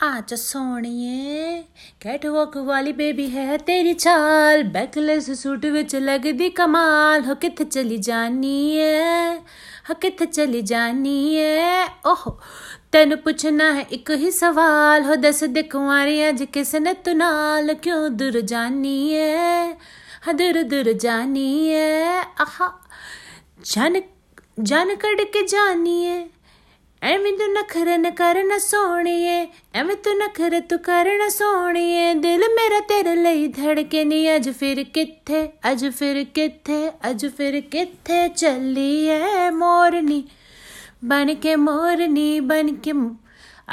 आज ਸੋਣੀਏ। ਕੈਟਵਾਕ ਵਾਲੀ ਬੇਬੀ ਹੈ ਤੇਰੀ ਚਾਲ ਬੈਕਲੈਸ ਸੂਟ ਵਿੱਚ ਲੱਗਦੀ ਕਮਾਲ। ਹੋ ਕਿੱਥੇ ਚਲੀ ਜਾਨੀ ਏ ਹੋ ਕਿੱਥੇ ਚਲੀ ਜਾਨੀ ਏ ਓਹ, ਤੈਨੂੰ ਪੁੱਛਣਾ ਹੈ ਇੱਕ ਹੀ ਸਵਾਲ। ਹੋ ਦੱਸ ਦੇ ਕੁਆਰੀ, ਅੱਜ ਕਿਸ ਨੇ ਤੂੰ ਨਾਲ ਕਿਉਂ ਦੁਰ ਜਾਨੀ ਏ ਹਦਰ ਦੁਰ ਜਾਨੀ ਏ ਆਹਾ, ਜਨ ਜਨ ਕੱਢ ਕੇ ਜਾਨੀ ਏ ਐਵੇਂ ਤੂੰ ਨਖਰੇ ਨ ਕਰਨ ਸੋਣੀਏ, ਐਵੇਂ ਤੂੰ ਨਖਰੇ ਤੂੰ ਕਰਨ ਸੋਣੀਏ। ਦਿਲ ਮੇਰਾ ਤੇਰੇ ਲਈ ਧੜਕੇ ਨਹੀਂ ਅੱਜ ਫਿਰ ਕਿੱਥੇ, ਅੱਜ ਫਿਰ ਕਿੱਥੇ, ਅੱਜ ਫਿਰ ਕਿੱਥੇ ਚੱਲੀ ਐ ਮੋਰਨੀ। ਬਣ ਕੇ ਮੋਰਨੀ, ਬਣ ਕੇ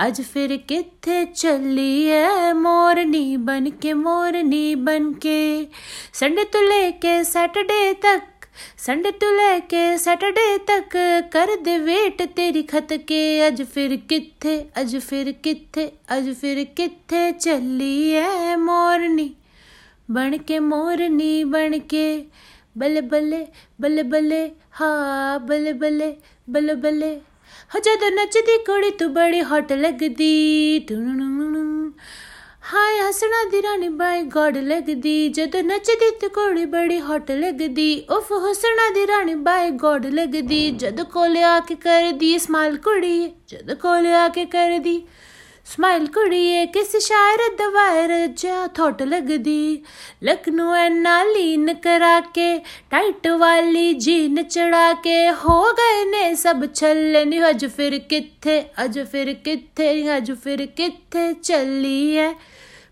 ਅੱਜ ਫਿਰ ਕਿੱਥੇ ਚੱਲੀ ਐ ਮੋਰਨੀ, ਬਣ ਕੇ ਮੋਰਨੀ, ਬਣ ਕੇ। ਸੰਡੇ ਤੋਂ ਲੈ ਕੇ ਸੈਟਰਡੇ ਤੱਕ ਸੰਡੇ ਤੋਂ ਲੈ ਕੇ ਸੈਟਰਡੇ ਤੱਕ ਕਰ ਦੇ ਵੇਟ ਤੇਰੀ ਖਤ ਕੇ। ਅੱਜ ਫਿਰ ਕਿੱਥੇ, ਅੱਜ ਫਿਰ ਕਿੱਥੇ, ਅੱਜ ਫਿਰ ਕਿੱਥੇ ਚੱਲੀ ਐ ਮੋਰਨੀ? ਬਣ ਕੇ ਮੋਰਨੀ, ਬਣ ਕੇ ਬੱਲੇ ਬੱਲੇ ਬੱਲੇ ਬੱਲੇ, ਹਾ ਬੱਲੇ ਬੱਲੇ ਬੱਲੇ ਬੱਲੇ। ਹੋ ਜਦੋਂ ਨੱਚਦੀ ਕੁੜੀ ਤੂੰ ਬੜੀ ਹਟ ਲੱਗਦੀ। ਟੂ ਹਾਏ ਹਸਣਾ ਦੀ ਰਾਣੀ ਬਾਈ ਗੋਡ ਲੱਗਦੀ, ਜਦੋਂ ਨੱਚਦੀ ਤੇ ਕੋੜੀ ਬੜੀ ਹਟ ਲੱਗਦੀ। ਉਫ, ਹਸਣਾ ਦੀ ਰਾਣੀ ਬਾਈ ਗੋਡ ਲੱਗਦੀ, ਜਦ ਕੋਲੇ ਆ ਕੇ ਕਰਦੀ ਸਮਾਈਲ ਕੁੜੀ, ਜਦ ਕੋਲੇ ਆ ਕੇ ਕਰਦੀ। ਸਮਾਈਲ ਕੁੜੀਏ, ਕਿਸ ਸ਼ਾਇਰ ਦਵਾਇਰ ਜਿਆ ਥੋਟ ਲੱਗਦੀ? ਲਖਨੂ ਐਨਾ ਲੀਨ ਕਰਾ ਕੇ ਟਾਈਟ ਵਾਲੀ ਜੀਨ ਚੜਾ ਕੇ ਹੋ ਗਏ ਨੇ ਸਭ ਛੱਲੇ, ਨੀ ਅਜ ਫਿਰ ਕਿੱਥੇ, ਅਜ ਫਿਰ ਕਿੱਥੇ ਅਜ ਫਿਰ ਕਿੱਥੇ ਚੱਲੀ ਐ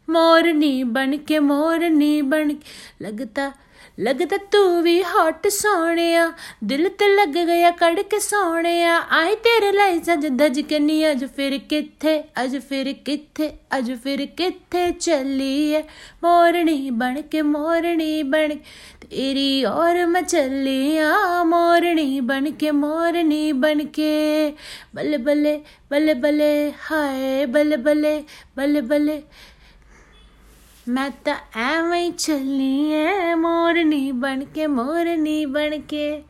ਮੋਰਨੀ ਬਣ ਕੇ, ਮੋਰਨੀ ਬਣ ਲੱਗਦਾ ਲੱਗਦਾ ਤੂੰ ਵੀ ਹਟ ਸੋਹਣਿਆ, ਦਿਲ ਤੇ ਲੱਗ ਗਿਆ ਕੜ ਕੇ ਸੋਹਣਿਆ। ਆਈ ਤੇਰੇ ਲਈ ਸਜ ਦਜ ਕੇ ਨੀ ਅਜ ਫਿਰ ਕਿੱਥੇ, ਅਜ ਫਿਰ ਕਿੱਥੇ, ਅਜ ਫਿਰ ਕਿੱਥੇ ਚੱਲੀ ਐ? ਮੋਰਨੀ ਬਣ ਕੇ ਮੋਰਨੀ ਬਣ ਤੇਰੀ ਔਰ ਮੈਂ ਚੱਲੀਆਂ। ਮੋਰਨੀ ਬਣ ਕੇ ਮੋਰਨੀ ਬਣ ਕੇ। ਬੱਲੇ ਬੱਲੇ ਬੱਲੇ ਬੱਲੇ ਹਾਏ ਬੱਲੇ ਬੱਲੇ ਬੱਲੇ ਬੱਲੇ ਮੈਂ ਤਾਂ ਐਵੇਂ ਚੱਲੀ ਐ ਮੋਰਨੀ ਬਣ ਕੇ ਮੋਰਨੀ ਬਣ ਕੇ।